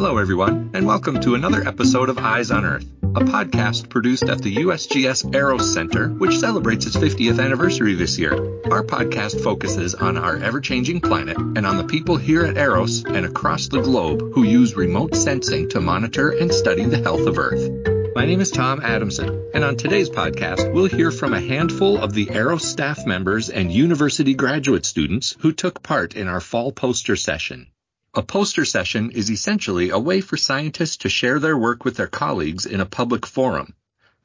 Hello, everyone, and welcome to another episode of Eyes on Earth, a podcast produced at the USGS EROS Center, which celebrates its 50th anniversary this year. Our podcast focuses on our ever changing planet and on the people here at EROS and across the globe who use remote sensing to monitor and study the health of Earth. My name is Tom Adamson, and on today's podcast, we'll hear from a handful of the EROS staff members and university graduate students who took part in our fall poster session. A poster session is essentially a way for scientists to share their work with their colleagues in a public forum.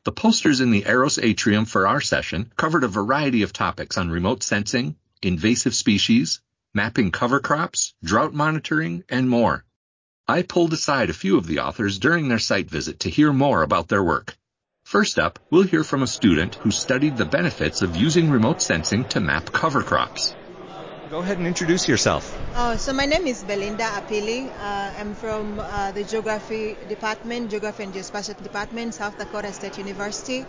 The posters in the EROS atrium for our session covered a variety of topics on remote sensing, invasive species, mapping cover crops, drought monitoring, and more. I pulled aside a few of the authors during their site visit to hear more about their work. First up, we'll hear from a student who studied the benefits of using remote sensing to map cover crops. Go ahead and introduce yourself. Oh, so my name is Belinda Apili. Uh, I'm from uh, the Geography Department, Geography and Geospatial Department, South Dakota State University.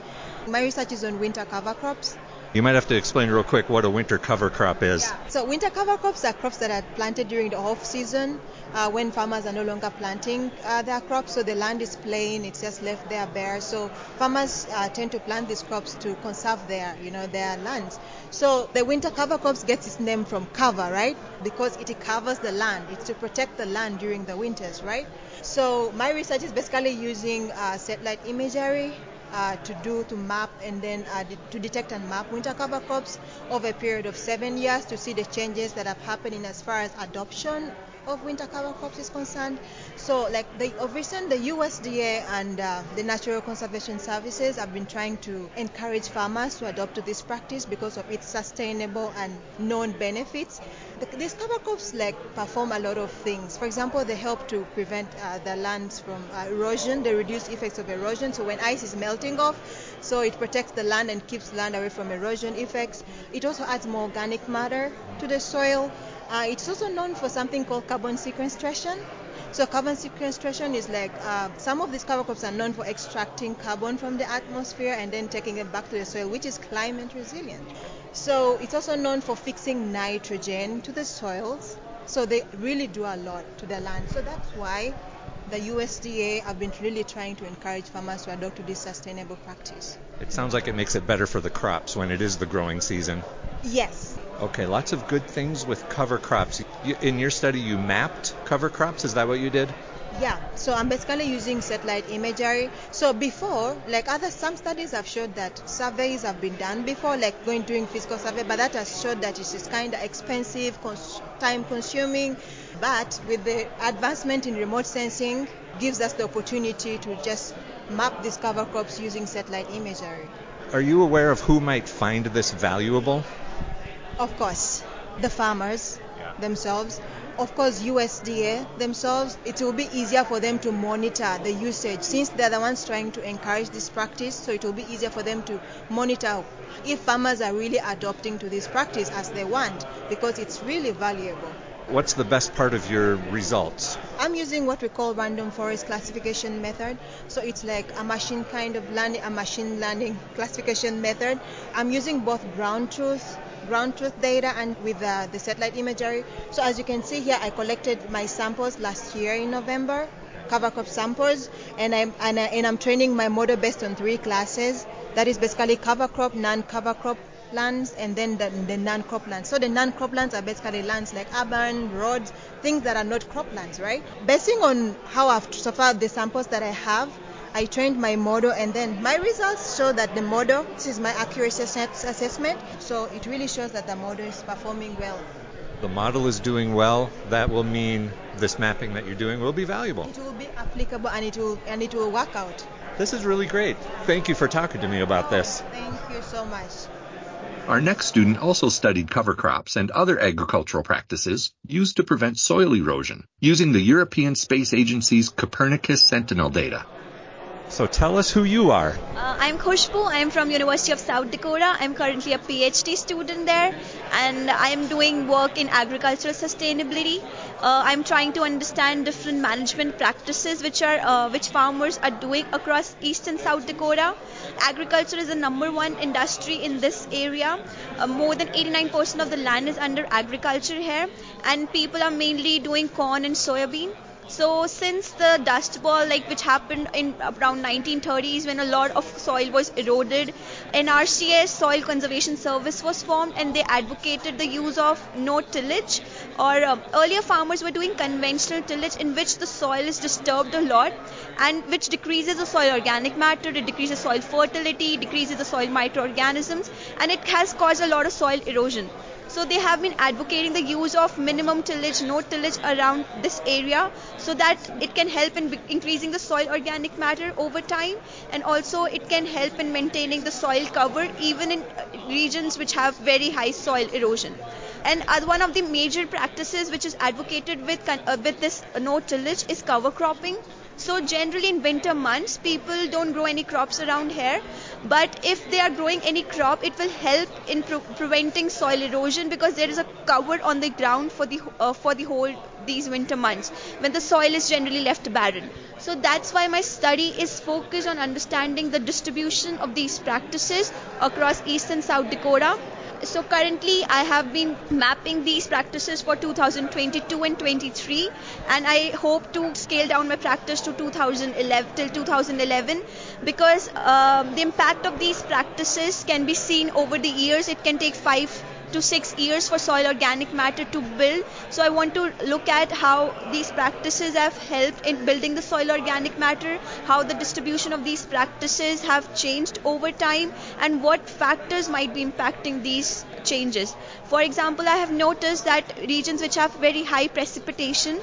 My research is on winter cover crops. You might have to explain real quick what a winter cover crop is. Yeah. So winter cover crops are crops that are planted during the off season uh, when farmers are no longer planting uh, their crops. So the land is plain; it's just left there bare. So farmers uh, tend to plant these crops to conserve their, you know, their lands. So the winter cover crops gets its name from cover, right? Because it covers the land. It's to protect the land during the winters, right? So my research is basically using uh, satellite imagery uh, to do to map and then uh, de- to detect and map winter cover crops over a period of seven years to see the changes that are happening as far as adoption of winter cover crops is concerned. So, like the of recent, the USDA and uh, the Natural Conservation Services have been trying to encourage farmers to adopt this practice because of its sustainable and known benefits. The, these cover crops like perform a lot of things. For example, they help to prevent uh, the lands from uh, erosion. They reduce effects of erosion. So when ice is melting off, so it protects the land and keeps land away from erosion effects. It also adds more organic matter to the soil. Uh, it's also known for something called carbon sequestration. So carbon sequestration is like uh, some of these cover crops are known for extracting carbon from the atmosphere and then taking it back to the soil, which is climate resilient. So it's also known for fixing nitrogen to the soils. So they really do a lot to the land. So that's why the USDA have been really trying to encourage farmers to adopt to this sustainable practice. It sounds like it makes it better for the crops when it is the growing season. Yes. Okay, lots of good things with cover crops. You, in your study, you mapped cover crops. Is that what you did? Yeah, so I'm basically using satellite imagery. So before, like other some studies have showed that surveys have been done before, like going doing physical survey, but that has showed that it is kind of expensive, cons- time consuming. But with the advancement in remote sensing, gives us the opportunity to just map these cover crops using satellite imagery. Are you aware of who might find this valuable? Of course, the farmers themselves. Of course, USDA themselves, it will be easier for them to monitor the usage since they're the ones trying to encourage this practice. So it will be easier for them to monitor if farmers are really adopting to this practice as they want because it's really valuable. What's the best part of your results? I'm using what we call random forest classification method. So it's like a machine kind of learning, a machine learning classification method. I'm using both ground truth ground truth data and with uh, the satellite imagery. So as you can see here, I collected my samples last year in November, cover crop samples, and I'm and, I, and I'm training my model based on three classes. That is basically cover crop, non-cover crop lands, and then the, the non-crop lands. So the non-crop lands are basically lands like urban, roads, things that are not croplands, right? Basing on how I've so far the samples that I have, I trained my model and then my results show that the model, this is my accuracy assessment, so it really shows that the model is performing well. The model is doing well, that will mean this mapping that you're doing will be valuable. It will be applicable and it will and it will work out. This is really great. Thank you for talking to me about this. Oh, thank you so much. Our next student also studied cover crops and other agricultural practices used to prevent soil erosion using the European Space Agency's Copernicus Sentinel data. So tell us who you are. Uh, I'm Khushbu. I'm from University of South Dakota. I'm currently a PhD student there, and I'm doing work in agricultural sustainability. Uh, I'm trying to understand different management practices which are uh, which farmers are doing across East and South Dakota. Agriculture is the number one industry in this area. Uh, more than 89% of the land is under agriculture here, and people are mainly doing corn and soybean. So since the dust bowl, like which happened in around 1930s when a lot of soil was eroded, NRCS Soil Conservation Service was formed and they advocated the use of no tillage. Or uh, earlier farmers were doing conventional tillage in which the soil is disturbed a lot and which decreases the soil organic matter, it decreases soil fertility, decreases the soil microorganisms, and it has caused a lot of soil erosion. So they have been advocating the use of minimum tillage, no tillage around this area so that it can help in increasing the soil organic matter over time and also it can help in maintaining the soil cover even in regions which have very high soil erosion. And one of the major practices which is advocated with, uh, with this no tillage is cover cropping. So generally in winter months, people don't grow any crops around here. But if they are growing any crop, it will help in pre- preventing soil erosion because there is a cover on the ground for the uh, for the whole these winter months when the soil is generally left barren. So that's why my study is focused on understanding the distribution of these practices across East and South Dakota so currently I have been mapping these practices for 2022 and 23 and I hope to scale down my practice to 2011 till 2011 because um, the impact of these practices can be seen over the years. It can take 5 to six years for soil organic matter to build. So I want to look at how these practices have helped in building the soil organic matter, how the distribution of these practices have changed over time, and what factors might be impacting these changes. For example, I have noticed that regions which have very high precipitation,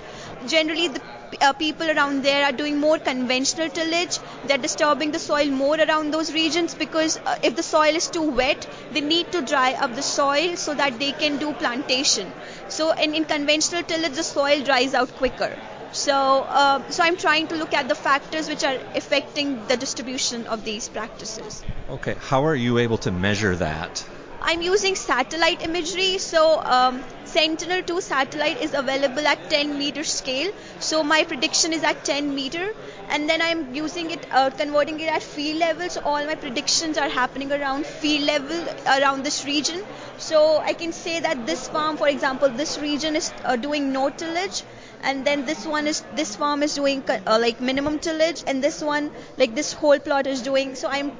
generally the uh, people around there are doing more conventional tillage. They're disturbing the soil more around those regions because uh, if the soil is too wet, they need to dry up the soil so that they can do plantation. So in, in conventional tillage, the soil dries out quicker. So, uh, so I'm trying to look at the factors which are affecting the distribution of these practices. Okay, how are you able to measure that? I'm using satellite imagery. So um, Sentinel-2 satellite is available at 10 meter scale. So my prediction is at 10 meter, and then I'm using it, uh, converting it at field level. So all my predictions are happening around field level around this region. So I can say that this farm, for example, this region is uh, doing no tillage and then this one is this farm is doing uh, like minimum tillage and this one like this whole plot is doing so i'm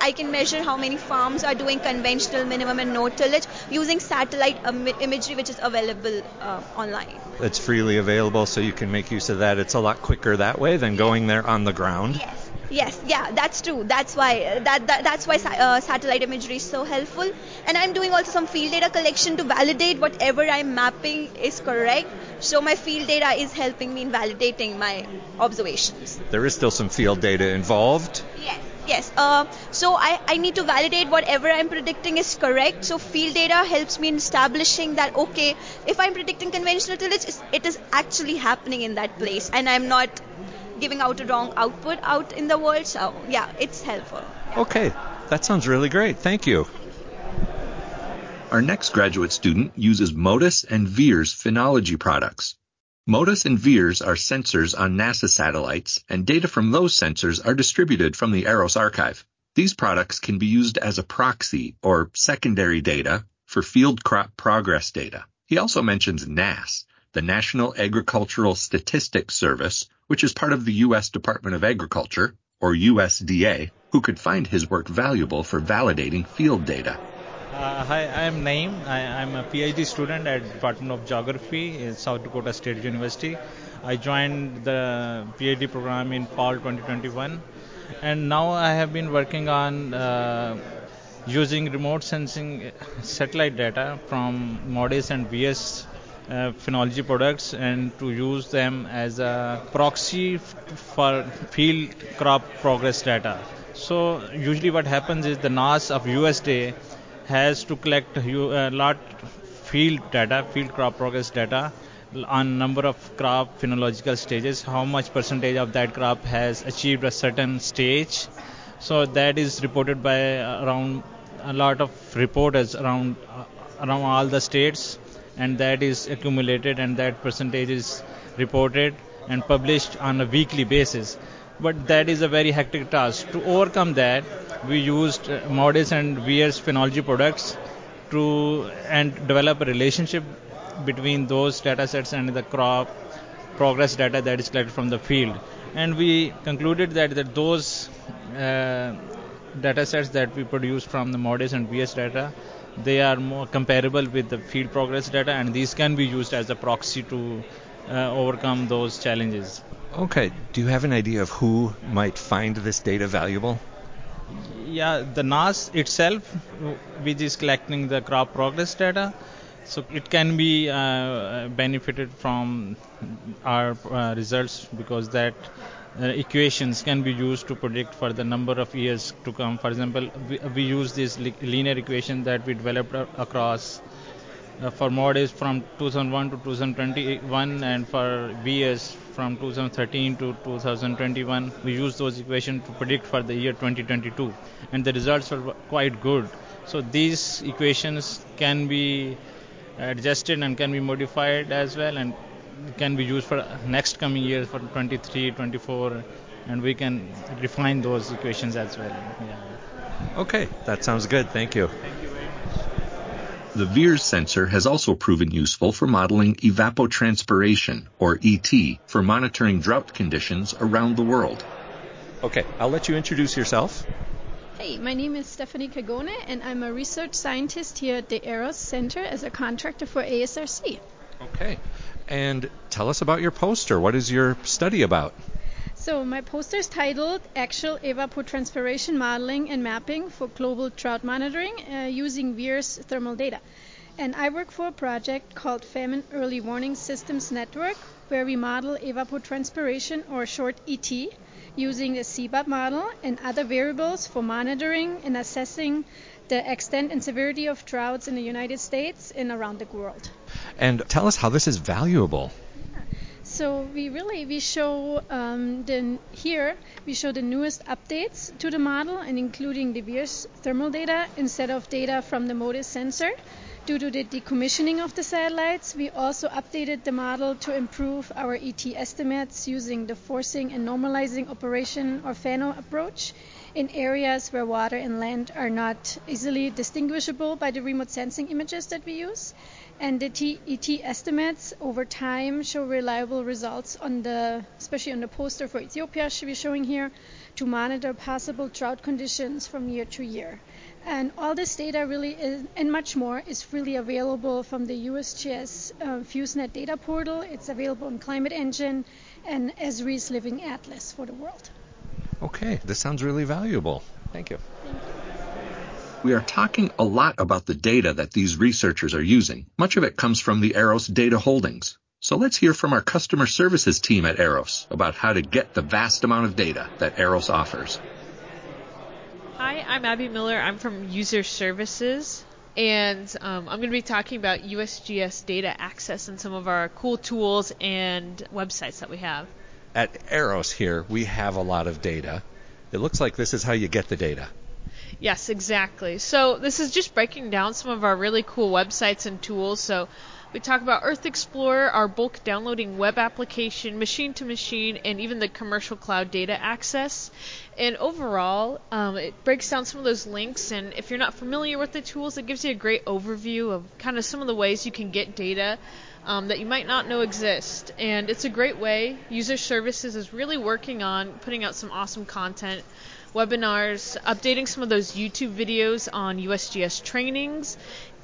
i can measure how many farms are doing conventional minimum and no tillage using satellite imagery which is available uh, online. It's freely available so you can make use of that. It's a lot quicker that way than going there on the ground. Yes Yes, yeah, that's true. That's why that, that that's why uh, satellite imagery is so helpful. And I'm doing also some field data collection to validate whatever I'm mapping is correct. So my field data is helping me in validating my observations. There is still some field data involved. Yes. Yes. Uh, so I, I need to validate whatever I'm predicting is correct. So field data helps me in establishing that okay, if I'm predicting conventional tillage, it is actually happening in that place, and I'm not giving out a wrong output out in the world. So yeah, it's helpful. Okay, that sounds really great. Thank you. Our next graduate student uses MODIS and VIIRS phenology products. MODIS and VIIRS are sensors on NASA satellites, and data from those sensors are distributed from the EROS archive. These products can be used as a proxy or secondary data for field crop progress data. He also mentions NASS, the National Agricultural Statistics Service, which is part of the U.S. Department of Agriculture, or USDA, who could find his work valuable for validating field data. Uh, hi, I am Naeem. I, am a PhD student at Department of Geography in South Dakota State University. I joined the PhD program in fall 2021, and now I have been working on uh, using remote sensing satellite data from MODIS and VIIRS uh, phenology products and to use them as a proxy for field crop progress data. So usually what happens is the NASS of USDA has to collect a lot field data, field crop progress data on number of crop phenological stages, how much percentage of that crop has achieved a certain stage. So that is reported by around a lot of reporters around uh, around all the states and that is accumulated and that percentage is reported and published on a weekly basis. But that is a very hectic task. To overcome that, we used uh, MODIS and VIIRS phenology products to and develop a relationship between those data sets and the crop progress data that is collected from the field. And we concluded that, that those uh, data sets that we produce from the MODIS and VIIRS data, they are more comparable with the field progress data, and these can be used as a proxy to uh, overcome those challenges. Okay. Do you have an idea of who might find this data valuable? Yeah, the NASS itself, which is collecting the crop progress data, so it can be uh, benefited from our uh, results because that uh, equations can be used to predict for the number of years to come. For example, we, we use this linear equation that we developed across uh, for MODIS from 2001 to 2021 and for VIIRS from 2013 to 2021 we use those equations to predict for the year 2022 and the results were quite good so these equations can be adjusted and can be modified as well and can be used for next coming years for 23 24 and we can refine those equations as well yeah. okay that sounds good thank you thank you the VIIRS sensor has also proven useful for modeling evapotranspiration, or ET, for monitoring drought conditions around the world. Okay, I'll let you introduce yourself. Hey, my name is Stefanie Kagone, and I'm a research scientist here at the EROS Center as a contractor for ASRC. Okay, and tell us about your poster. What is your study about? So my poster is titled Actual Evapotranspiration Modeling and Mapping for Global Drought Monitoring uh, using VIIRS thermal data. And I work for a project called Famine Early Warning Systems Network, where we model evapotranspiration, or short ET, using the SSEBop model and other variables for monitoring and assessing the extent and severity of droughts in the United States and around the world. And tell us how this is valuable. So we really we show um, the here we show the newest updates to the model and including the VIIRS thermal data instead of data from the MODIS sensor. Due to the decommissioning of the satellites, we also updated the model to improve our ET estimates using the forcing and normalizing operation or FANO approach in areas where water and land are not easily distinguishable by the remote sensing images that we use. And the ET estimates over time show reliable results on the, especially on the poster for Ethiopia should be showing here, to monitor possible drought conditions from year to year. And all this data really is, and much more is freely available from the USGS uh, FEWS NET data portal. It's available in Climate Engine and Esri's Living Atlas for the world. Okay, this sounds really valuable. Thank you. Thank you. We are talking a lot about the data that these researchers are using. Much of it comes from the Eros data holdings. So let's hear from our customer services team at Eros about how to get the vast amount of data that Eros offers. Hi, I'm Abby Miller. I'm from User Services, and um, I'm going to be talking about USGS data access and some of our cool tools and websites that we have. At Eros here, we have a lot of data. It looks like this is how you get the data. Yes, exactly. So this is just breaking down some of our really cool websites and tools. So we talk about Earth Explorer, our bulk downloading web application, machine to machine, and even the commercial cloud data access. And overall, um, it breaks down some of those links. And if you're not familiar with the tools, it gives you a great overview of kind of some of the ways you can get data um, that you might not know exist. And it's a great way. User Services is really working on putting out some awesome content webinars, updating some of those YouTube videos on USGS trainings.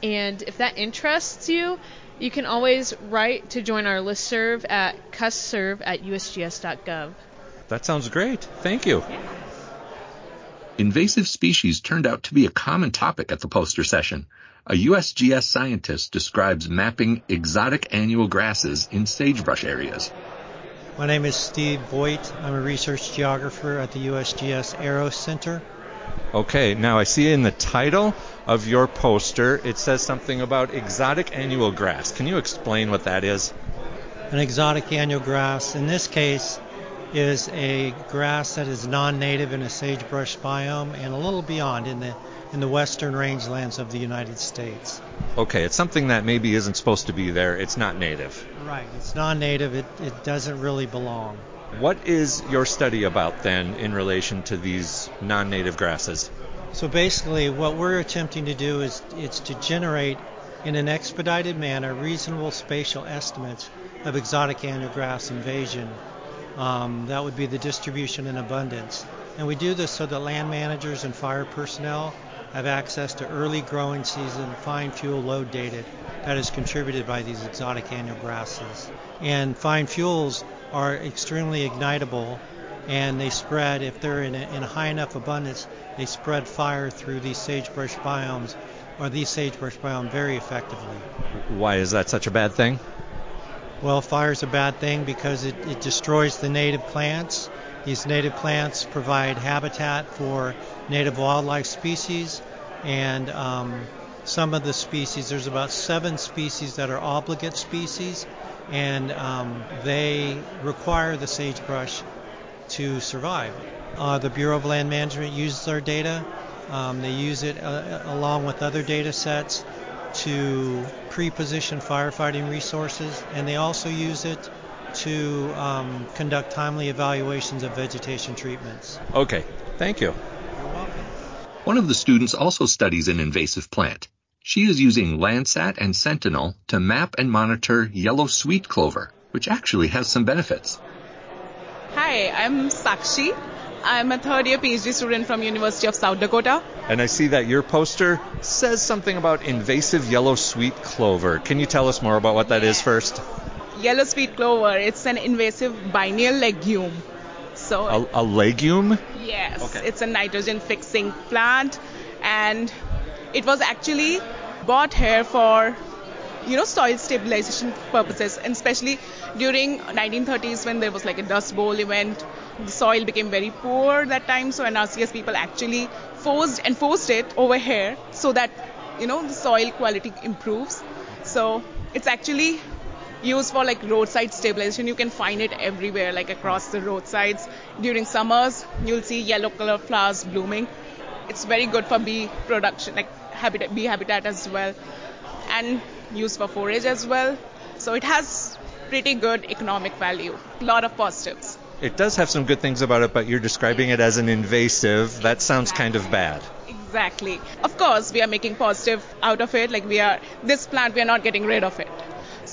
And if that interests you, you can always write to join our listserv at custserv at usgs.gov. That sounds great. Thank you. Yeah. Invasive species turned out to be a common topic at the poster session. A USGS scientist describes mapping exotic annual grasses in sagebrush areas. My name is Steve Boyte. I'm a research geographer at the USGS EROS Center. Okay, now I see in the title of your poster it says something about exotic annual grass. Can you explain what that is? An exotic annual grass, in this case, is a grass that is non-native in a sagebrush biome and a little beyond in the in the western rangelands of the United States. Okay, it's something that maybe isn't supposed to be there. It's not native. Right, it's non-native. It it doesn't really belong. What is your study about then in relation to these non-native grasses? So basically, what we're attempting to do is it's to generate in an expedited manner reasonable spatial estimates of exotic annual grass invasion. Um, that would be the distribution and abundance. And we do this so that land managers and fire personnel have access to early growing season fine fuel load data that is contributed by these exotic annual grasses. And fine fuels are extremely ignitable and they spread, if they're in a, in a high enough abundance, they spread fire through these sagebrush biomes or these sagebrush biomes very effectively. Why is that such a bad thing? Well, fire is a bad thing because it, it destroys the native plants. These native plants provide habitat for native wildlife species, and um, some of the species, there's about seven species that are obligate species, and um, they require the sagebrush to survive. Uh, the Bureau of Land Management uses our data. Um, they use it uh, along with other data sets to pre-position firefighting resources, and they also use it to um, conduct timely evaluations of vegetation treatments. Okay, thank you. You're welcome. One of the students also studies an invasive plant. She is using Landsat and Sentinel to map and monitor yellow sweet clover, which actually has some benefits. Hi, I'm Sakshi. I'm a third year PhD student from University of South Dakota. And I see that your poster says something about invasive yellow sweet clover. Can you tell us more about what that is first? Yellow sweet clover, it's an invasive biennial legume. So A, a legume? Yes, Okay. it's a nitrogen fixing plant. And it was actually bought here for you know soil stabilization purposes. And especially during 1930s when there was like a dust bowl event the soil became very poor that time. So NRCS people actually forced enforced it over here so that you know the soil quality improves. So it's actually used for like roadside stabilization you can find it everywhere like across the roadsides during summers you'll see yellow color flowers blooming it's very good for bee production like habitat bee habitat as well and used for forage as well so it has pretty good economic value a lot of positives It does have some good things about it, but you're describing it as an invasive. That sounds kind of bad. Exactly. Of course, we are making positive out of it. Like we are, this plant, we are not getting rid of it.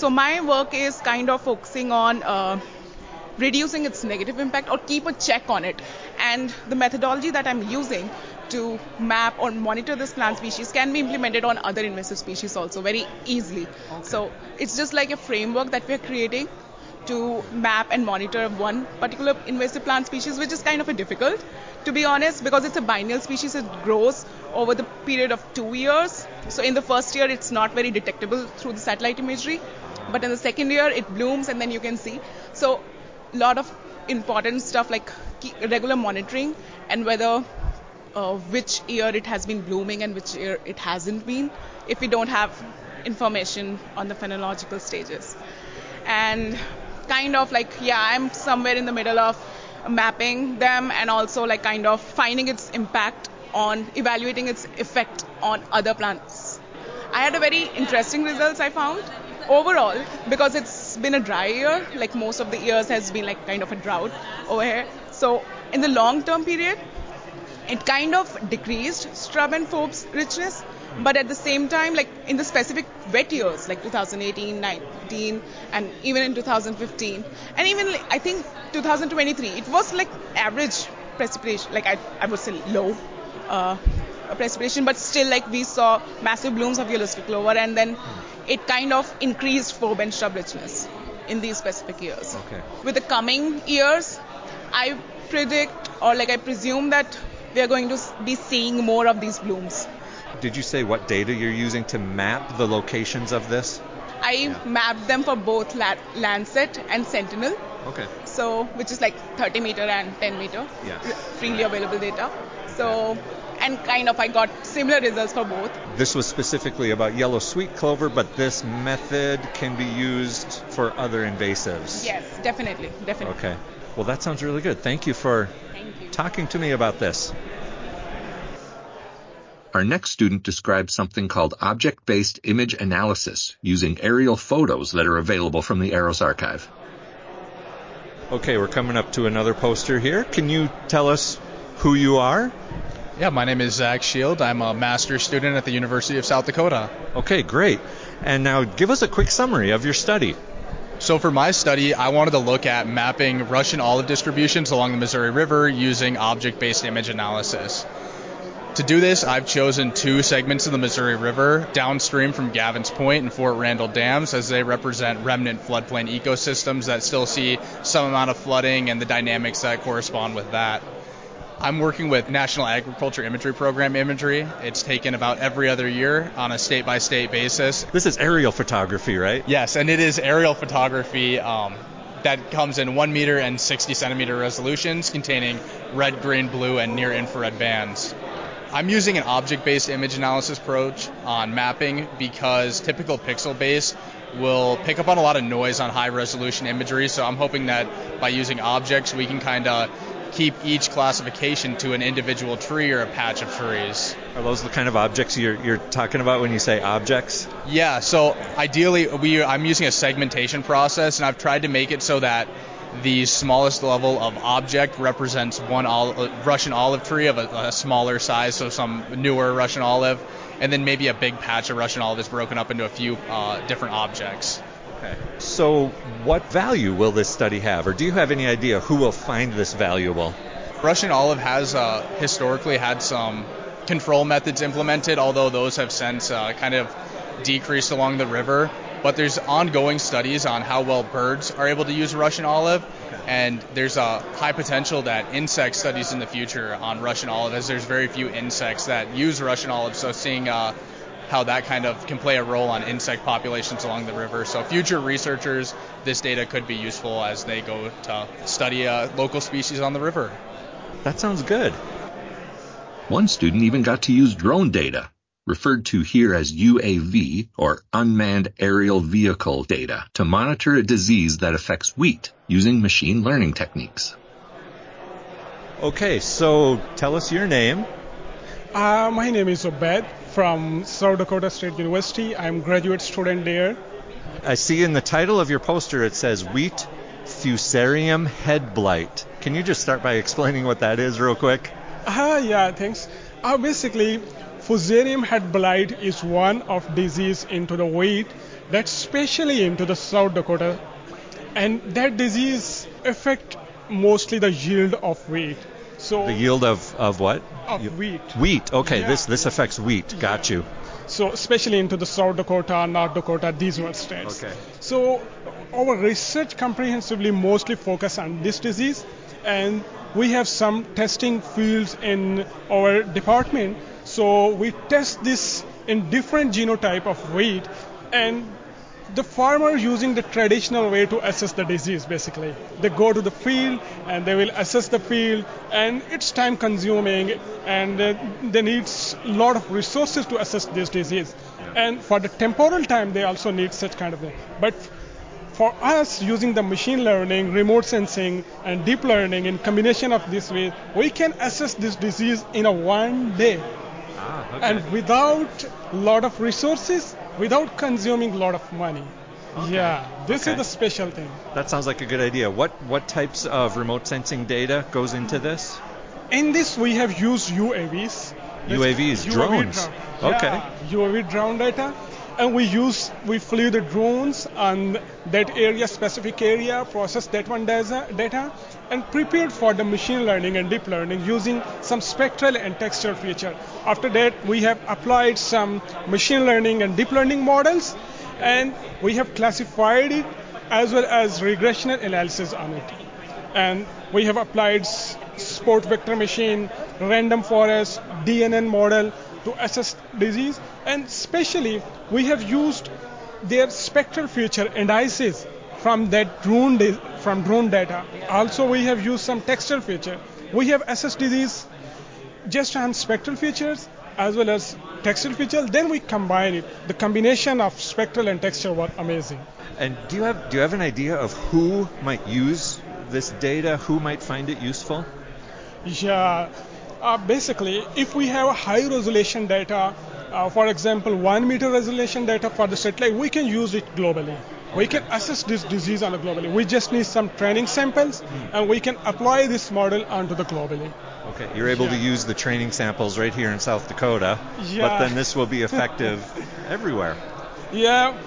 So my work is kind of focusing on uh, reducing its negative impact or keep a check on it. And the methodology that I'm using to map or monitor this plant species can be implemented on other invasive species also very easily. So it's just like a framework that we're creating to map and monitor one particular invasive plant species, which is kind of a difficult, to be honest, because it's a biennial species. It grows over the period of two years. So in the first year, it's not very detectable through the satellite imagery, but in the second year, it blooms and then you can see. So a lot of important stuff like regular monitoring and whether uh, which year it has been blooming and which year it hasn't been if we don't have information on the phenological stages. And kind of like yeah i'm somewhere in the middle of mapping them and also like kind of finding its impact on evaluating its effect on other plants. I had a very interesting results i found overall because it's been a dry year like most of the years has been like kind of a drought over here. So in the long term period it kind of decreased scrub and forbs richness but at the same time like in the specific wet years like 2018 19 and even in 2015 and even like, i think 2023 it was like average precipitation like i, I would say low uh, precipitation but still like we saw massive blooms of yellow stick clover and then hmm. it kind of increased for bench shrub richness in these specific years Okay. with the coming years i predict or like i presume that we are going to be seeing more of these blooms Did you say what data you're using to map the locations of this? I mapped them for both La- Landsat and Sentinel, Okay. so which is like 30 meter and 10 meter Yes. r- freely available data. So and kind of I got similar results for both. This was specifically about yellow sweet clover, but this method can be used for other invasives. Yes, definitely, definitely. Okay. Well, that sounds really good. Thank you for Thank you. talking to me about this. Our next student describes something called object-based image analysis using aerial photos that are available from the EROS archive. Okay, we're coming up to another poster here. Can you tell us who you are? Yeah, my name is Zach Shield. I'm a master's student at the University of South Dakota. Okay, great. And now give us a quick summary of your study. So, for my study, I wanted to look at mapping Russian olive distributions along the Missouri River using object based image analysis. To do this, I've chosen two segments of the Missouri River downstream from Gavins Point and Fort Randall dams as they represent remnant floodplain ecosystems that still see some amount of flooding and the dynamics that correspond with that. I'm working with National Agriculture Imagery Program imagery. It's taken about every other year on a state by state basis. This is aerial photography, right? Yes, and it is aerial photography um, that comes in 1 meter and 60 centimeter resolutions containing red, green, blue, and near infrared bands. I'm using an object based image analysis approach on mapping because typical pixel based will pick up on a lot of noise on high resolution imagery. So I'm hoping that by using objects, we can kind of keep each classification to an individual tree or a patch of trees. Are those the kind of objects you're, you're talking about when you say objects? Yeah, so ideally we I'm using a segmentation process and I've tried to make it so that the smallest level of object represents one olive, Russian olive tree of a, a, smaller size, so some newer Russian olive, and then maybe a big patch of Russian olive is broken up into a few uh, different objects. Okay. So, what value will this study have, or do you have any idea who will find this valuable? Russian olive has uh, historically had some control methods implemented, although those have since uh, kind of decreased along the river. But there's ongoing studies on how well birds are able to use Russian olive, and there's a high potential that insect studies in the future on Russian olive, as there's very few insects that use Russian olive. So seeing uh, how that kind of can play a role on insect populations along the river. So future researchers, this data could be useful as they go to study uh, local species on the river. That sounds good. One student even got to use drone data, referred to here as UAV or unmanned aerial vehicle data, to monitor a disease that affects wheat using machine learning techniques. Okay, so tell us your name. Uh, my name is Obed from South Dakota State University. I'm graduate student there. I see in the title of your poster it says wheat fusarium head blight. Can you just start by explaining what that is real quick? Uh, yeah, thanks. Uh, basically, fusarium head blight is one of disease into the wheat that's especially into the South Dakota, and that disease affect mostly the yield of wheat. So the yield of, of what? Of wheat. Wheat. Okay, yeah. this this affects wheat. Got you. So especially into the South Dakota, North Dakota, these were states. Okay. So our research comprehensively mostly focus on this disease, and we have some testing fields in our department. So we test this in different genotype of wheat, and the farmer using the traditional way to assess the disease basically. They go to the field and they will assess the field and it's time consuming and uh, they need a lot of resources to assess this disease. And for the temporal time they also need such kind of thing. But for us using the machine learning remote sensing and deep learning in combination of this way we can assess this disease in a one day ah, okay. and without a lot of resources without consuming a lot of money. Okay. Yeah, this okay. is the special thing. That sounds like a good idea. What what types of remote sensing data goes into this? In this, we have used UAVs. UAVs, UAV drones. Drone. Okay. Yeah, UAV drone data, and we use we flew the drones on that area, specific area, process that one data, and prepared for the machine learning and deep learning using some spectral and textual feature. After that, we have applied some machine learning and deep learning models, and we have classified it as well as regressional analysis on it. And we have applied support vector machine, random forest, DNN model to assess disease, and especially we have used their spectral feature indices from that drone from drone data. Also, we have used some textual feature. We have assessed disease just on spectral features as well as textual feature. Then we combine it. The combination of spectral and texture was amazing. And do you have do you have an idea of who might use this data? Who might find it useful? Yeah. Uh, basically, if we have high resolution data, uh, for example, one meter resolution data for the satellite, we can use it globally. We can assess this disease on a globally. We just need some training samples, hmm. and we can apply this model onto the globally. Okay, you're able to use the training samples right here in South Dakota, but then this will be effective everywhere. Yeah,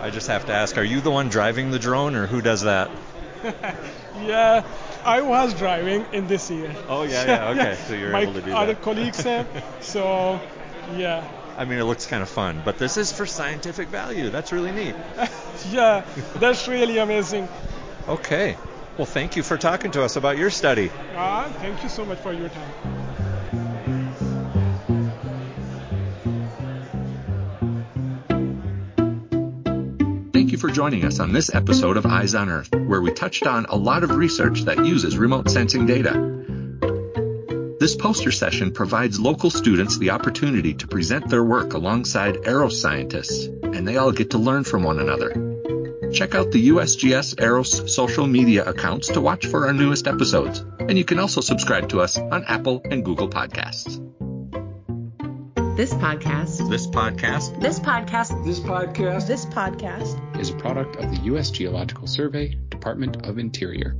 I just have to ask, are you the one driving the drone or who does that? yeah. I was driving in this year. Oh, yeah, yeah, okay, so you're My able to do other that. colleagues have. So, yeah, I mean, it looks kind of fun, but this is for scientific value. That's really neat. yeah. That's really amazing. Okay. Well, thank you for talking to us about your study. Ah, thank you so much for your time. Thank you for joining us on this episode of Eyes on Earth, where we touched on a lot of research that uses remote sensing data. This poster session provides local students the opportunity to present their work alongside EROS scientists, and they all get to learn from one another. Check out the USGS EROS social media accounts to watch for our newest episodes, and you can also subscribe to us on Apple and Google Podcasts. This podcast, This podcast this podcast, This podcast this podcast is a product of the U.S. Geological Survey, Department of Interior.